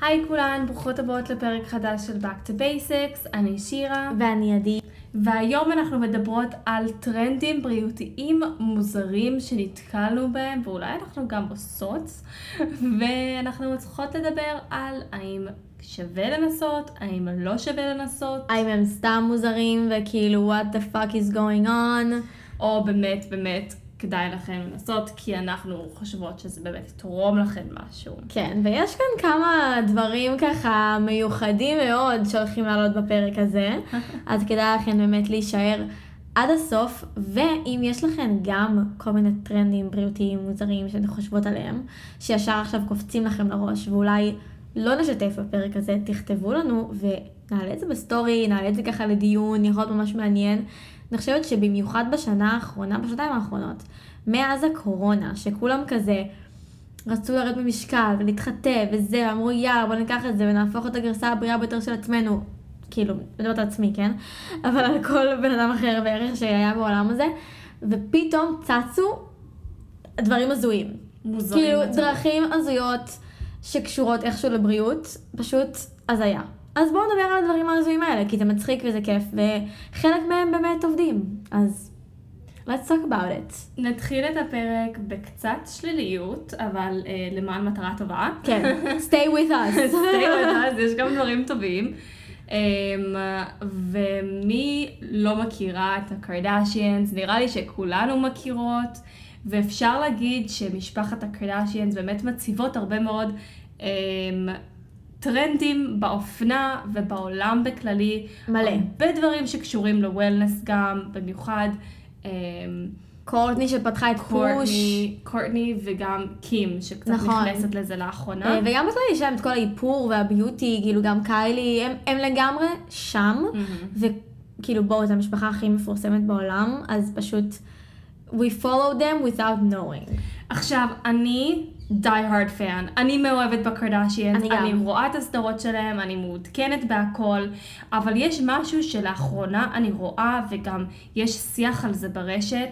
היי כולן, ברוכות הבאות לפרק חדש של Back to Basics, אני שירה. ואני עדי. והיום אנחנו מדברות על טרנדים בריאותיים מוזרים שנתקלנו בהם, ואולי אנחנו גם עושות, ואנחנו צריכות לדבר על האם שווה לנסות, האם לא שווה לנסות. האם הם סתם מוזרים וכאילו what the fuck is going on. או באמת באמת כדאי לכם לנסות, כי אנחנו חושבות שזה באמת יתרום לכם משהו. כן, ויש כאן כמה דברים ככה מיוחדים מאוד שהולכים לעלות בפרק הזה, אז כדאי לכם באמת להישאר עד הסוף, ואם יש לכם גם כל מיני טרנדים בריאותיים מוזרים שאתם חושבות עליהם, שישר עכשיו קופצים לכם לראש, ואולי לא נשתף בפרק הזה, תכתבו לנו ונעלה את זה בסטורי, נעלה את זה ככה לדיון, יכול להיות ממש מעניין. אני חושבת שבמיוחד בשנה האחרונה, בשנתיים האחרונות, מאז הקורונה, שכולם כזה רצו לרדת במשקל ולהתחתב וזה, אמרו יאללה בוא ניקח את זה ונהפוך את הגרסה הבריאה ביותר של עצמנו, כאילו, מדברת על עצמי, כן? אבל על כל בן אדם אחר בערך שהיה בעולם הזה, ופתאום צצו דברים הזויים. מוזרים. כאילו, בצורה. דרכים הזויות שקשורות איכשהו לבריאות, פשוט הזיה. אז בואו נדבר על הדברים ההזויים האלה, כי זה מצחיק וזה כיף, וחלק מהם באמת עובדים. אז let's talk about it. נתחיל את הפרק בקצת שליליות, אבל אה, למען מטרה טובה. כן, stay with us. stay with us, יש גם דברים טובים. Um, ומי לא מכירה את הקרדשיאנס? נראה לי שכולנו מכירות, ואפשר להגיד שמשפחת הקרדשיאנס באמת מציבות הרבה מאוד um, טרנדים באופנה ובעולם בכללי. מלא. הרבה דברים שקשורים לוולנס גם, במיוחד. um, קורטני שפתחה את פוש. קורטני, קורטני וגם קים, שקצת נכון. נכנסת לזה לאחרונה. אה, וגם בכלל יש להם את כל האיפור והביוטי, כאילו גם קיילי, הם, הם לגמרי שם, וכאילו בואו, זו המשפחה הכי מפורסמת בעולם, אז פשוט we follow them without knowing. עכשיו, אני hard fan. אני מאוהבת בקרדשיאנס, אני גם. אני רואה את הסדרות שלהם, אני מעודכנת בהכל, אבל יש משהו שלאחרונה אני רואה, וגם יש שיח על זה ברשת.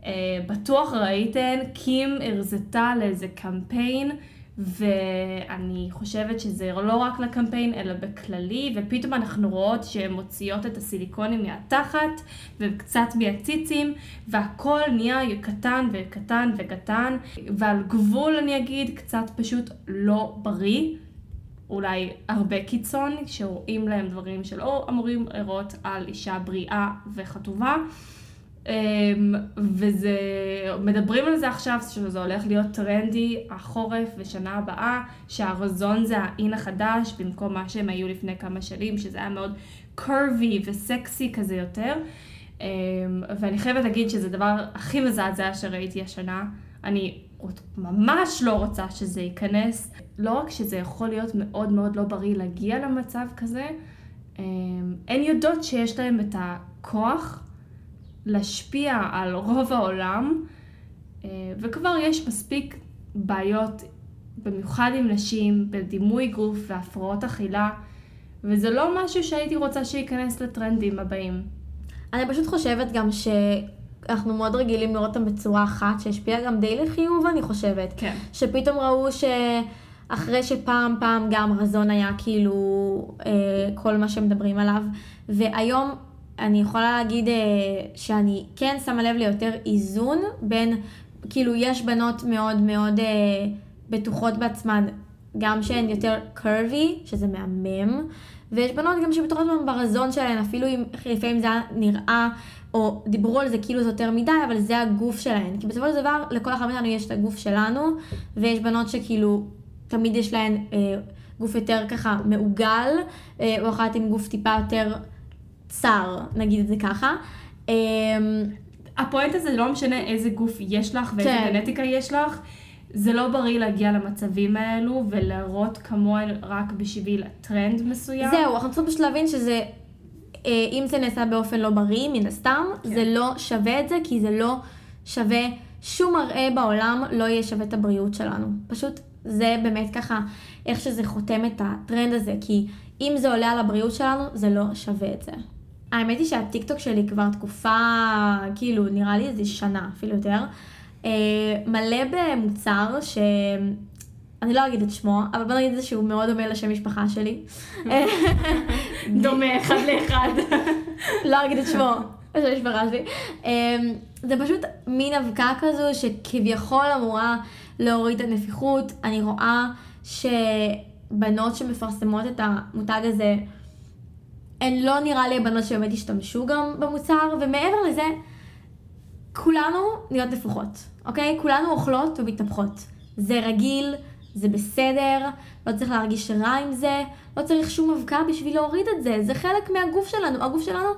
Uh, בטוח ראיתן, קים הרזתה לאיזה קמפיין, ואני חושבת שזה לא רק לקמפיין, אלא בכללי, ופתאום אנחנו רואות שהן מוציאות את הסיליקונים מהתחת, וקצת מהציצים, והכל נהיה קטן וקטן וקטן, ועל גבול אני אגיד, קצת פשוט לא בריא. אולי הרבה קיצון, שרואים להם דברים שלא אמורים לראות על אישה בריאה וחטובה. אמ, וזה, מדברים על זה עכשיו, שזה הולך להיות טרנדי החורף ושנה הבאה, שהרזון זה האין החדש, במקום מה שהם היו לפני כמה שנים, שזה היה מאוד קרבי וסקסי כזה יותר. אמ, ואני חייבת להגיד שזה הדבר הכי מזעזע שראיתי השנה. אני ממש לא רוצה שזה ייכנס. לא רק שזה יכול להיות מאוד מאוד לא בריא להגיע למצב כזה, אמ, הן יודעות שיש להן את הכוח להשפיע על רוב העולם, אה, וכבר יש מספיק בעיות, במיוחד עם נשים, בדימוי גוף והפרעות אכילה, וזה לא משהו שהייתי רוצה שייכנס לטרנדים הבאים. אני פשוט חושבת גם שאנחנו מאוד רגילים לראות אותם בצורה אחת, שהשפיעה גם די לחיוב, אני חושבת. כן. שפתאום ראו שאחרי שפעם פעם גם רזון היה כאילו אה, כל מה שמדברים עליו, והיום אני יכולה להגיד אה, שאני כן שמה לב ליותר איזון בין, כאילו יש בנות מאוד מאוד אה, בטוחות בעצמן, גם שהן יותר קרבי, שזה מהמם, ויש בנות גם שבטוחות בעצמן ברזון שלהן, אפילו אם לפעמים זה היה נראה, או דיברו על זה כאילו זה יותר מדי, אבל זה הגוף שלהן. כי בסופו של דבר, לכל אחד מאיתנו יש את הגוף שלנו, ויש בנות שכאילו, תמיד יש להן אה, גוף יותר ככה מעוגל, אה, או אחת עם גוף טיפה יותר צר, נגיד את זה ככה. אה, הפואנט הזה לא משנה איזה גוף יש לך ואיזה כן. גנטיקה יש לך, זה לא בריא להגיע למצבים האלו ולהראות כמוהן רק בשביל טרנד מסוים. זהו, אנחנו צריכים פשוט להבין שזה, אה, אם זה נעשה באופן לא בריא, מן הסתם, כן. זה לא שווה את זה, כי זה לא שווה, שום מראה בעולם לא יהיה שווה את הבריאות שלנו. פשוט זה באמת ככה, איך שזה חותם את הטרנד הזה, כי אם זה עולה על הבריאות שלנו, זה לא שווה את זה. האמת היא שהטיקטוק שלי כבר תקופה, כאילו, נראה לי איזה שנה, אפילו יותר, אה, מלא במוצר ש... אני לא אגיד את שמו, אבל בוא נגיד את זה שהוא מאוד דומה לשם משפחה שלי. דומה אחד לאחד. לא אגיד את שמו, לשם משפחה שלי. אמ, זה פשוט מין אבקה כזו שכביכול אמורה להוריד את הנפיחות. אני רואה שבנות שמפרסמות את המותג הזה, הן לא נראה לי הבנות שבאמת השתמשו גם במוצר, ומעבר לזה, כולנו נהיות נפוחות, אוקיי? כולנו אוכלות ומתנפחות. זה רגיל, זה בסדר, לא צריך להרגיש רע עם זה, לא צריך שום אבקה בשביל להוריד את זה, זה חלק מהגוף שלנו. הגוף שלנו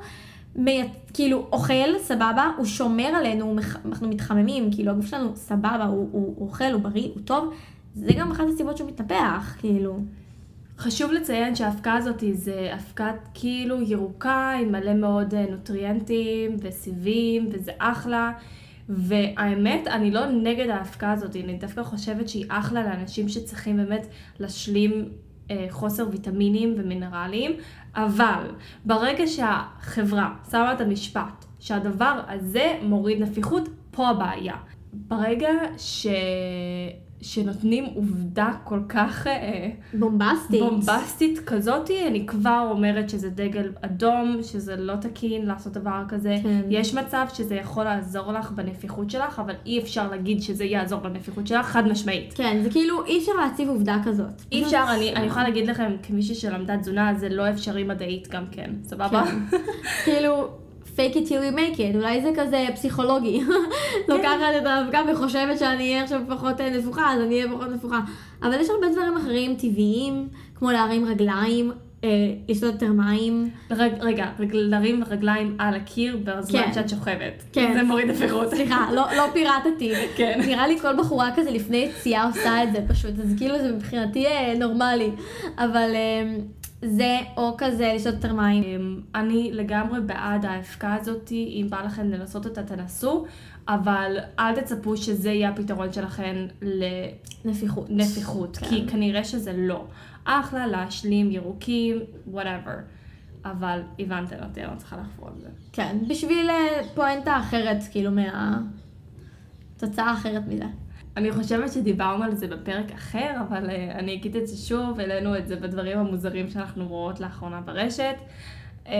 מי... כאילו אוכל, סבבה, הוא שומר עלינו, אנחנו מתחממים, כאילו הגוף שלנו סבבה, הוא, הוא, הוא אוכל, הוא בריא, הוא טוב, זה גם אחת הסיבות שהוא מתנפח, כאילו. חשוב לציין שהאבקה הזאת זה אבקת כאילו ירוקה עם מלא מאוד אה, נוטריאנטים וסיבים וזה אחלה. והאמת, אני לא נגד האבקה הזאת, אני דווקא חושבת שהיא אחלה לאנשים שצריכים באמת להשלים אה, חוסר ויטמינים ומינרלים, אבל ברגע שהחברה שמה את המשפט שהדבר הזה מוריד נפיחות, פה הבעיה. ברגע ש... שנותנים עובדה כל כך אה, בומבסטית. בומבסטית כזאתי, אני כבר אומרת שזה דגל אדום, שזה לא תקין לעשות דבר כזה. כן. יש מצב שזה יכול לעזור לך בנפיחות שלך, אבל אי אפשר להגיד שזה יעזור בנפיחות שלך, חד משמעית. כן, זה כאילו אי אפשר להציב עובדה כזאת. אי אפשר, אני, אני יכולה להגיד לכם, כמישהי שלמדה תזונה, זה לא אפשרי מדעית גם כן, סבבה? כן. כאילו, fake it till you make it, אולי זה כזה פסיכולוגי. לוקחת את האבקה וחושבת שאני אהיה עכשיו פחות אה, נפוחה, אז אני אהיה פחות נפוחה. אבל יש הרבה דברים אחרים טבעיים, כמו להרים רגליים, אה, לשתות יותר מים. רג, רגע, רג, להרים רגליים על הקיר בזמן כן. שאת שוכבת. כן. זה מוריד נפיחות. סליחה, לא, לא פירטתי. כן. נראה לי כל בחורה כזה לפני יציאה עושה את זה פשוט, אז כאילו זה מבחינתי אה, נורמלי. אבל אה, זה, או כזה לשתות יותר מים. אמ, אני לגמרי בעד האבקה הזאת, אם בא לכם לנסות אותה תנסו, אבל אל תצפו שזה יהיה הפתרון שלכם נפיחות. לנפיחות, כן. כי כנראה שזה לא. אחלה להשלים ירוקים, whatever. אבל הבנתם אותי, אני לא צריכה לחפור על זה. כן, בשביל אה, פואנטה אחרת, כאילו, מה... תוצאה אחרת מזה. אני חושבת שדיברנו על זה בפרק אחר, אבל uh, אני אגיד את זה שוב, העלינו את זה בדברים המוזרים שאנחנו רואות לאחרונה ברשת. Um,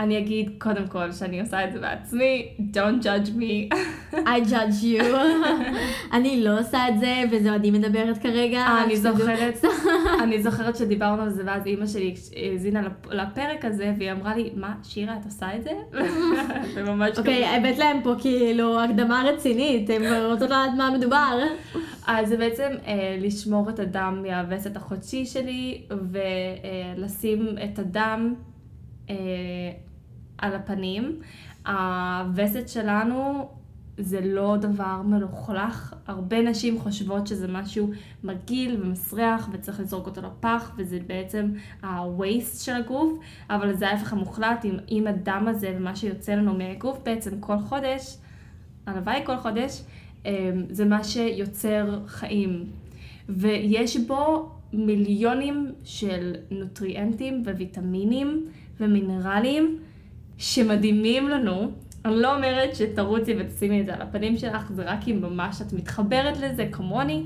אני אגיד קודם כל שאני עושה את זה בעצמי, don't judge me. I judge you. אני לא עושה את זה, וזה עדי מדברת כרגע. אה, אני. זוכרת, אני זוכרת שדיברנו על זה, ואז אימא שלי האזינה לפ- לפרק הזה, והיא אמרה לי, מה, שירה, את עושה את זה? וממש אוקיי, הבאת להם פה כאילו הקדמה רצינית, הם רוצות לדעת מה מדובר. אז זה בעצם אה, לשמור את הדם מהווסת החודשי שלי, ולשים את הדם אה, על הפנים. הווסת שלנו זה לא דבר מלוכלך. הרבה נשים חושבות שזה משהו מגעיל ומסריח וצריך לזרוק אותו לפח, וזה בעצם ה-waste של הגוף, אבל זה ההפך המוחלט עם, עם הדם הזה ומה שיוצא לנו מהגוף בעצם כל חודש, הלוואי כל חודש, אמ, זה מה שיוצר חיים. ויש בו מיליונים של נוטריאנטים וויטמינים ומינרלים שמדהימים לנו. אני לא אומרת שתרוצי ותשימי את זה על הפנים שלך, זה רק אם ממש את מתחברת לזה כמוני,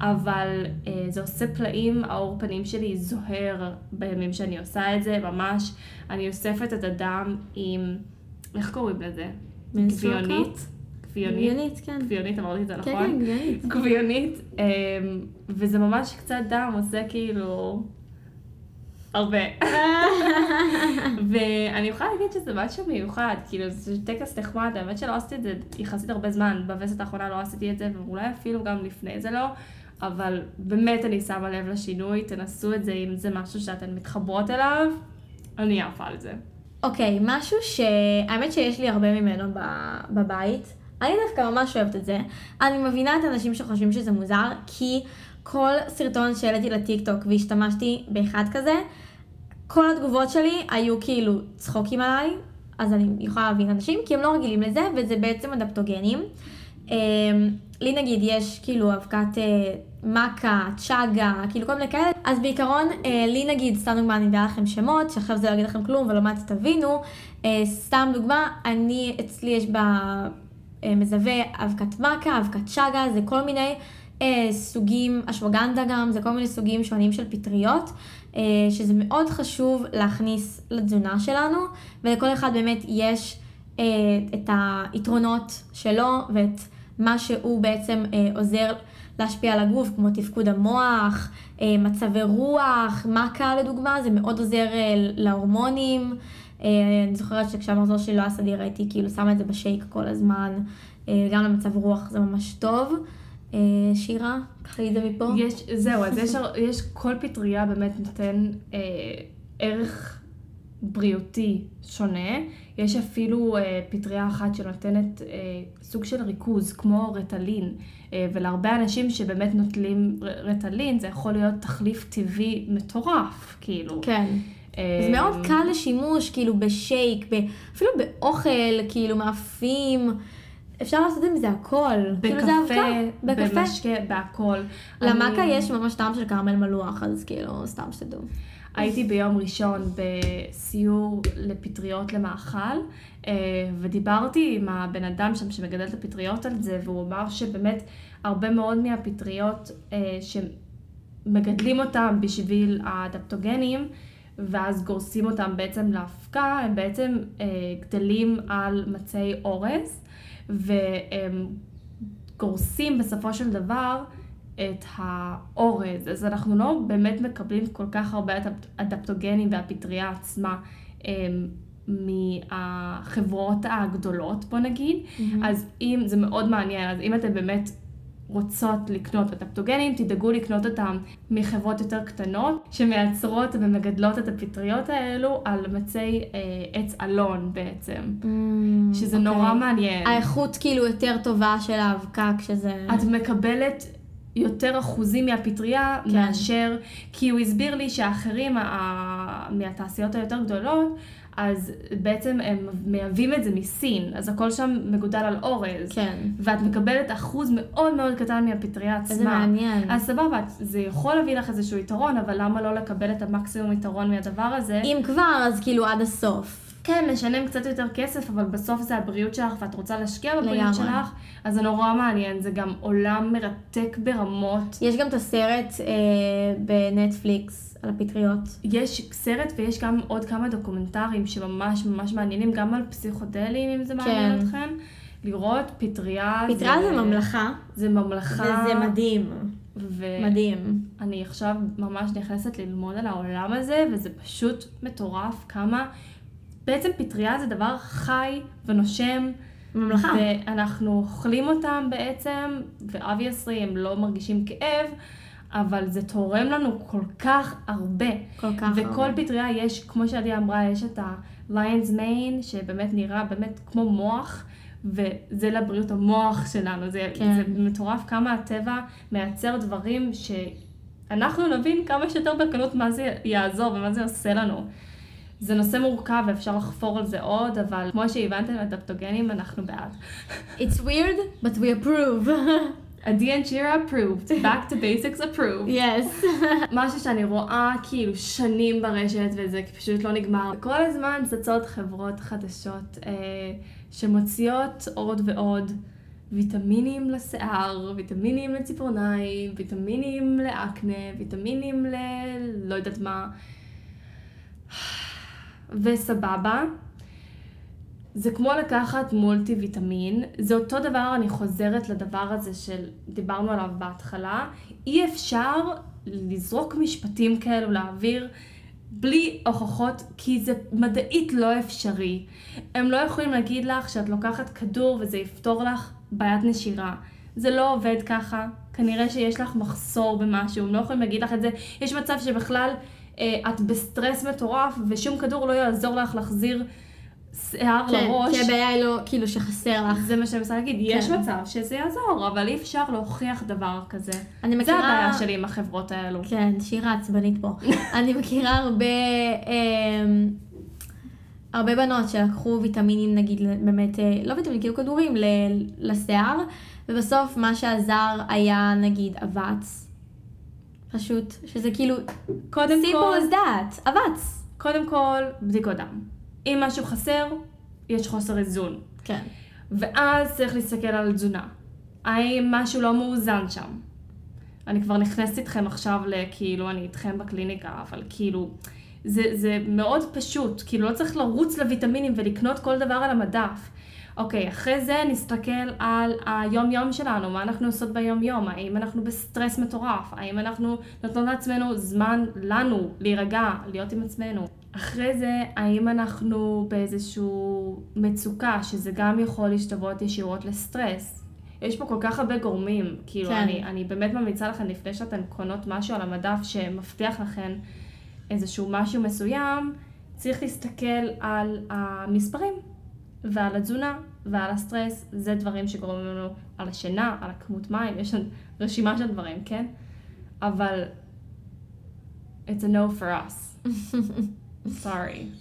אבל אה, זה עושה פלאים, העור פנים שלי זוהר בימים שאני עושה את זה, ממש. אני אוספת את הדם עם, איך קוראים לזה? גביונית. גביונית. גביונית, כן. גביונית, אמרתי את זה כן, נכון? כן, גביונית. גביונית, אמ, וזה ממש קצת דם, עושה כאילו הרבה. ואני יכולה להגיד שזה משהו מיוחד, כאילו זה טקס נחמד, האמת שלא עשיתי את זה יחסית הרבה זמן, בווסת האחרונה לא עשיתי את זה, ואולי אפילו גם לפני זה לא, אבל באמת אני שמה לב לשינוי, תנסו את זה אם זה משהו שאתן מתחברות אליו, אני עפה על זה. אוקיי, משהו שהאמת שיש לי הרבה ממנו בבית. אני דווקא ממש אוהבת את זה. אני מבינה את האנשים שחושבים שזה מוזר, כי כל סרטון שהעליתי לטיקטוק והשתמשתי באחד כזה, כל התגובות שלי היו כאילו צחוקים עליי, אז אני יכולה להבין אנשים, כי הם לא רגילים לזה, וזה בעצם אדפטוגנים. אמ, לי נגיד יש כאילו אבקת אה, מכה, צ'אגה, כאילו כל מיני כאלה, אז בעיקרון אה, לי נגיד, סתם דוגמה, אני אדע לכם שמות, שעכשיו זה לא יגיד לכם כלום ולא מעט תבינו, אה, סתם דוגמה, אני, אצלי יש במזווה אבקת מכה, אבקת צ'אגה, זה כל מיני סוגים, אשווגנדה גם, זה כל מיני סוגים שונים של פטריות, שזה מאוד חשוב להכניס לתזונה שלנו, ולכל אחד באמת יש אה, את היתרונות שלו ואת מה שהוא בעצם אה, עוזר להשפיע על הגוף, כמו תפקוד המוח, אה, מצבי רוח, מכה לדוגמה, זה מאוד עוזר אה, להורמונים. אה, אני זוכרת שכשהמחזור שלי לא היה סדיר הייתי כאילו שמה את זה בשייק כל הזמן, אה, גם למצב רוח זה ממש טוב. אה, שירה, קחי את זה מפה. יש, זהו, אז יש, יש כל פטריה באמת נותן אה, ערך בריאותי שונה. יש אפילו אה, פטריה אחת שנותנת אה, סוג של ריכוז, כמו רטלין. אה, ולהרבה אנשים שבאמת נוטלים רטלין, זה יכול להיות תחליף טבעי מטורף, כאילו. כן. אה, זה מאוד קל לשימוש, כאילו בשייק, אפילו באוכל, כאילו מאפים. אפשר לעשות עם זה הכל. כאילו זה בקפה, בקפה. במשקה, בהכל. למכה אני- יש ממש טעם של כרמל מלוח, אז כאילו, סתם שתדעו. הייתי ביום ראשון בסיור לפטריות למאכל, אה, ודיברתי עם הבן אדם שם שמגדל את הפטריות על זה, והוא אמר שבאמת הרבה מאוד מהפטריות אה, שמגדלים אותם בשביל האדפטוגנים, ואז גורסים אותם בעצם לאבקה, הם בעצם אה, גדלים על מצי אורז, והם גורסים בסופו של דבר את האורז, אז אנחנו לא באמת מקבלים כל כך הרבה אדפ- אדפטוגנים והפטריה עצמה הם, מהחברות הגדולות, בוא נגיד. אז אם, זה מאוד מעניין, אז אם אתם באמת רוצות לקנות אדפטוגנים, תדאגו לקנות אותם מחברות יותר קטנות, שמייצרות ומגדלות את הפטריות האלו על מצי אה, עץ אלון בעצם, שזה אוקיי. נורא מעניין. האיכות כאילו יותר טובה של האבקה כשזה... את מקבלת יותר אחוזים מהפטריה כן. מאשר, כי הוא הסביר לי שהאחרים ה- מהתעשיות היותר גדולות, אז בעצם הם מייבאים את זה מסין, אז הכל שם מגודל על אורז. כן. ואת מקבלת אחוז מאוד מאוד קטן מהפטריה עצמה. איזה מעניין. אז סבבה, זה יכול להביא לך איזשהו יתרון, אבל למה לא לקבל את המקסימום יתרון מהדבר הזה? אם כבר, אז כאילו עד הסוף. כן, לשלם קצת יותר כסף, אבל בסוף זה הבריאות שלך ואת רוצה להשקיע בבריאות. שלך, אז זה נורא מעניין, זה גם עולם מרתק ברמות. יש גם את הסרט אה, בנטפליקס על הפטריות. יש סרט ויש גם עוד כמה דוקומנטרים שממש ממש מעניינים, גם על פסיכודלים, אם זה מעניין כן. אתכם. לראות פטריה פטריה זה ממלכה, זה ממלכה. וזה מדהים. ו- מדהים. אני עכשיו ממש נכנסת ללמוד על העולם הזה, וזה פשוט מטורף כמה... בעצם פטריה זה דבר חי ונושם. ממלכה. ואנחנו אוכלים אותם בעצם, ו obviously הם לא מרגישים כאב, אבל זה תורם לנו כל כך הרבה. כל כך וכל הרבה. פטריה יש, כמו שעדי אמרה, יש את ה-Lion's Mane, שבאמת נראה באמת כמו מוח, וזה לבריאות המוח שלנו. זה, כן. זה מטורף כמה הטבע מייצר דברים שאנחנו נבין כמה שיותר בקלות מה זה יעזור ומה זה עושה לנו. זה נושא מורכב ואפשר לחפור על זה עוד, אבל כמו שהבנתם, אדפטוגנים, אנחנו בעד. It's weird, but we approve. and שירה approved, back to basics approved. yes. משהו שאני רואה כאילו שנים ברשת וזה פשוט לא נגמר. כל הזמן צצות חברות חדשות אה, שמוציאות עוד ועוד ויטמינים לשיער, ויטמינים לציפורניים, ויטמינים לאקנה, ויטמינים ל... לא יודעת מה. וסבבה. זה כמו לקחת מולטי ויטמין, זה אותו דבר, אני חוזרת לדבר הזה של, דיברנו עליו בהתחלה, אי אפשר לזרוק משפטים כאלו לאוויר בלי הוכחות, כי זה מדעית לא אפשרי. הם לא יכולים להגיד לך שאת לוקחת כדור וזה יפתור לך בעיית נשירה. זה לא עובד ככה, כנראה שיש לך מחסור במשהו, הם לא יכולים להגיד לך את זה. יש מצב שבכלל את בסטרס מטורף ושום כדור לא יעזור לך להחזיר שיער כן, לראש. כי הבעיה היא לא, כאילו, שחסר לך. זה מה שאני מנסה להגיד, יש כן. מצב שזה יעזור, אבל אי אפשר להוכיח דבר כזה. אני זה מכירה... הבעיה שלי עם החברות האלו. כן, שירה עצבנית פה. אני מכירה הרבה, אמ, הרבה בנות שלקחו ויטמינים, נגיד, באמת, אה, לא ויטמינים, כאילו כדורים לשיער, ובסוף מה שעזר היה, נגיד, אבץ. פשוט, שזה כאילו, קודם simple כל, as that, אבץ. קודם כל, בדיקות דם. אם משהו חסר, יש חוסר איזון. כן. ואז צריך להסתכל על תזונה. האם משהו לא מאוזן שם? אני כבר נכנסת איתכם עכשיו לכאילו, אני איתכם בקליניקה, אבל כאילו, זה, זה מאוד פשוט, כאילו לא צריך לרוץ לויטמינים ולקנות כל דבר על המדף. אוקיי, אחרי זה נסתכל על היום-יום שלנו, מה אנחנו עושות ביום-יום, האם אנחנו בסטרס מטורף, האם אנחנו נותנות לעצמנו זמן לנו להירגע, להיות עם עצמנו. אחרי זה, האם אנחנו באיזושהי מצוקה, שזה גם יכול להשתוות ישירות לסטרס. יש פה כל כך הרבה גורמים, כאילו, כן. אני, אני באמת ממליצה לכם, לפני שאתן קונות משהו על המדף שמבטיח לכם איזשהו משהו מסוים, צריך להסתכל על המספרים. ועל התזונה ועל הסטרס, זה דברים שגורמים לנו על השינה, על הכמות מים, יש לנו רשימה של דברים, כן? אבל it's a no for us. sorry.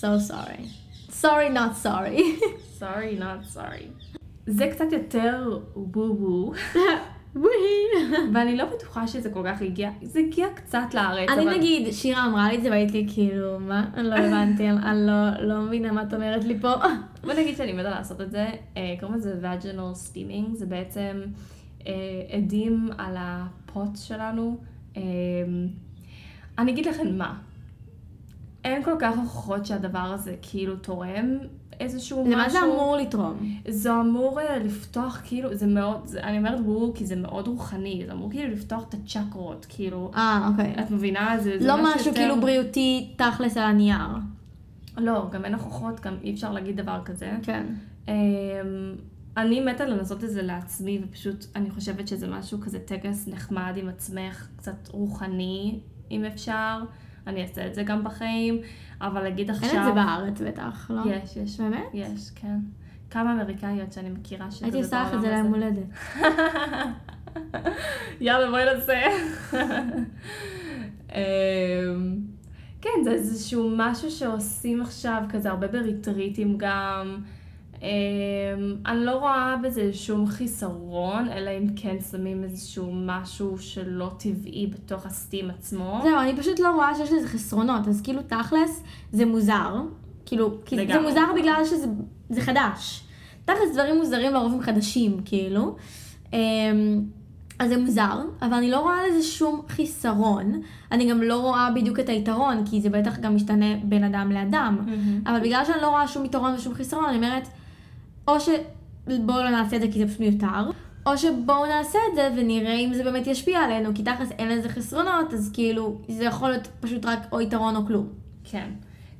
so sorry. sorry not sorry. sorry not sorry. זה קצת יותר וו-וו. ואני לא בטוחה שזה כל כך הגיע, זה הגיע קצת לארץ. אני אבל... נגיד, שירה אמרה לי את זה והייתי כאילו, מה? אני לא הבנתי, אני לא, לא מבינה מה את אומרת לי פה. בוא נגיד שאני מתה לעשות את זה, אה, קוראים לזה vaginal steaming, זה בעצם אה, עדים על הפוט שלנו. אה, אני אגיד לכם מה, אין כל כך הוכחות שהדבר הזה כאילו תורם איזשהו משהו. למה זה אמור לתרום? זה אמור אה, לפתוח כאילו, זה מאוד, זה, אני אומרת וואו כי זה מאוד רוחני, זה אמור כאילו לפתוח את הצ'קרות, כאילו. אה, אוקיי. את מבינה? זה, זה לא משהו יותר... כאילו בריאותי תכלס על הנייר. לא, גם אין הוכחות, גם אי אפשר להגיד דבר כזה. כן. אמ, אני מתה לנסות את זה לעצמי, ופשוט אני חושבת שזה משהו כזה טקס נחמד עם עצמך, קצת רוחני, אם אפשר. אני אעשה את זה גם בחיים, אבל להגיד עכשיו... אין את זה בארץ בטח, לא? יש, יש. באמת? יש, כן. כמה אמריקאיות שאני מכירה שזה הייתי עושה לך את זה ליום הולדת. יאללה, בואי נעשה. אמ, כן, זה איזשהו משהו שעושים עכשיו, כזה הרבה בריטריטים גם. אמ, אני לא רואה בזה שום חיסרון, אלא אם כן שמים איזשהו משהו שלא טבעי בתוך הסטים עצמו. זהו, אני פשוט לא רואה שיש לזה חסרונות, אז כאילו תכלס זה מוזר. כאילו, כי זה מוזר בגלל שזה חדש. תכלס דברים מוזרים לרוב הם חדשים, כאילו. אמ, אז זה מוזר, אבל אני לא רואה לזה שום חיסרון. אני גם לא רואה בדיוק את היתרון, כי זה בטח גם משתנה בין אדם לאדם. Mm-hmm. אבל בגלל שאני לא רואה שום יתרון ושום חיסרון, אני אומרת, או שבואו לא נעשה את זה כי זה פשוט מיותר, או שבואו נעשה את זה ונראה אם זה באמת ישפיע עלינו, כי תכלס אין לזה חסרונות, אז כאילו, זה יכול להיות פשוט רק או יתרון או כלום. כן.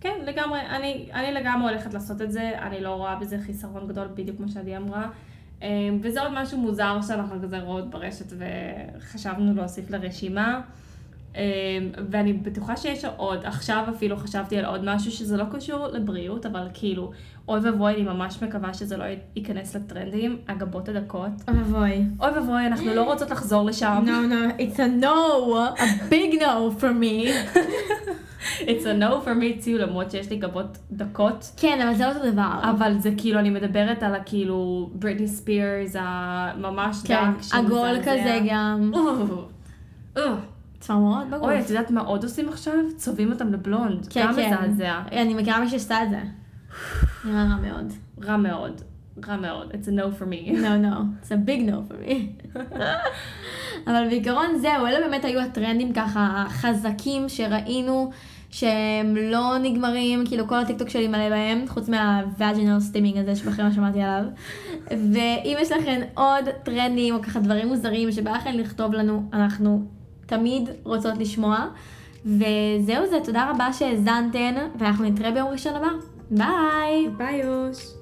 כן, לגמרי, אני, אני לגמרי הולכת לעשות את זה, אני לא רואה בזה חיסרון גדול, בדיוק כמו שעדי אמרה. אמ, וזה עוד משהו מוזר שאנחנו כזה רואות ברשת וחשבנו להוסיף לרשימה. אמ, ואני בטוחה שיש עוד, עכשיו אפילו חשבתי על עוד משהו שזה לא קשור לבריאות, אבל כאילו, אוי ואבוי, אני ממש מקווה שזה לא ייכנס לטרנדים, הגבות הדקות. אוי ואבוי. אוי ואבוי, אנחנו לא רוצות לחזור לשם. No, no, it's a no, a big no for me. It's a no for me too, למרות שיש לי גבות דקות. כן, אבל זה לא אותו דבר. אבל זה כאילו, אני מדברת על הכאילו, בריטני ספירס, הממש דק. כן, עגול כזה גם. צמרמורות בגוף. אוי, את יודעת מה עוד עושים עכשיו? צובעים אותם לבלונד. כן, כן. גם מזעזע. אני מכירה מי שעשתה את זה. נראה רע מאוד. רע מאוד. רע מאוד. It's a no for me. No, no. It's a big no for me. אבל בעיקרון זהו, אלה באמת היו הטרנדים ככה חזקים שראינו שהם לא נגמרים, כאילו כל הטיקטוק שלי מלא בהם, חוץ מה-vaginal steaming הזה שבחיים לא שמעתי עליו. ואם יש לכם עוד טרנדים או ככה דברים מוזרים שבא לכם לכתוב לנו, אנחנו תמיד רוצות לשמוע. וזהו זה, תודה רבה שהאזנתן, ואנחנו נתראה ביום ראשון הבא. ביי! ביי יוש!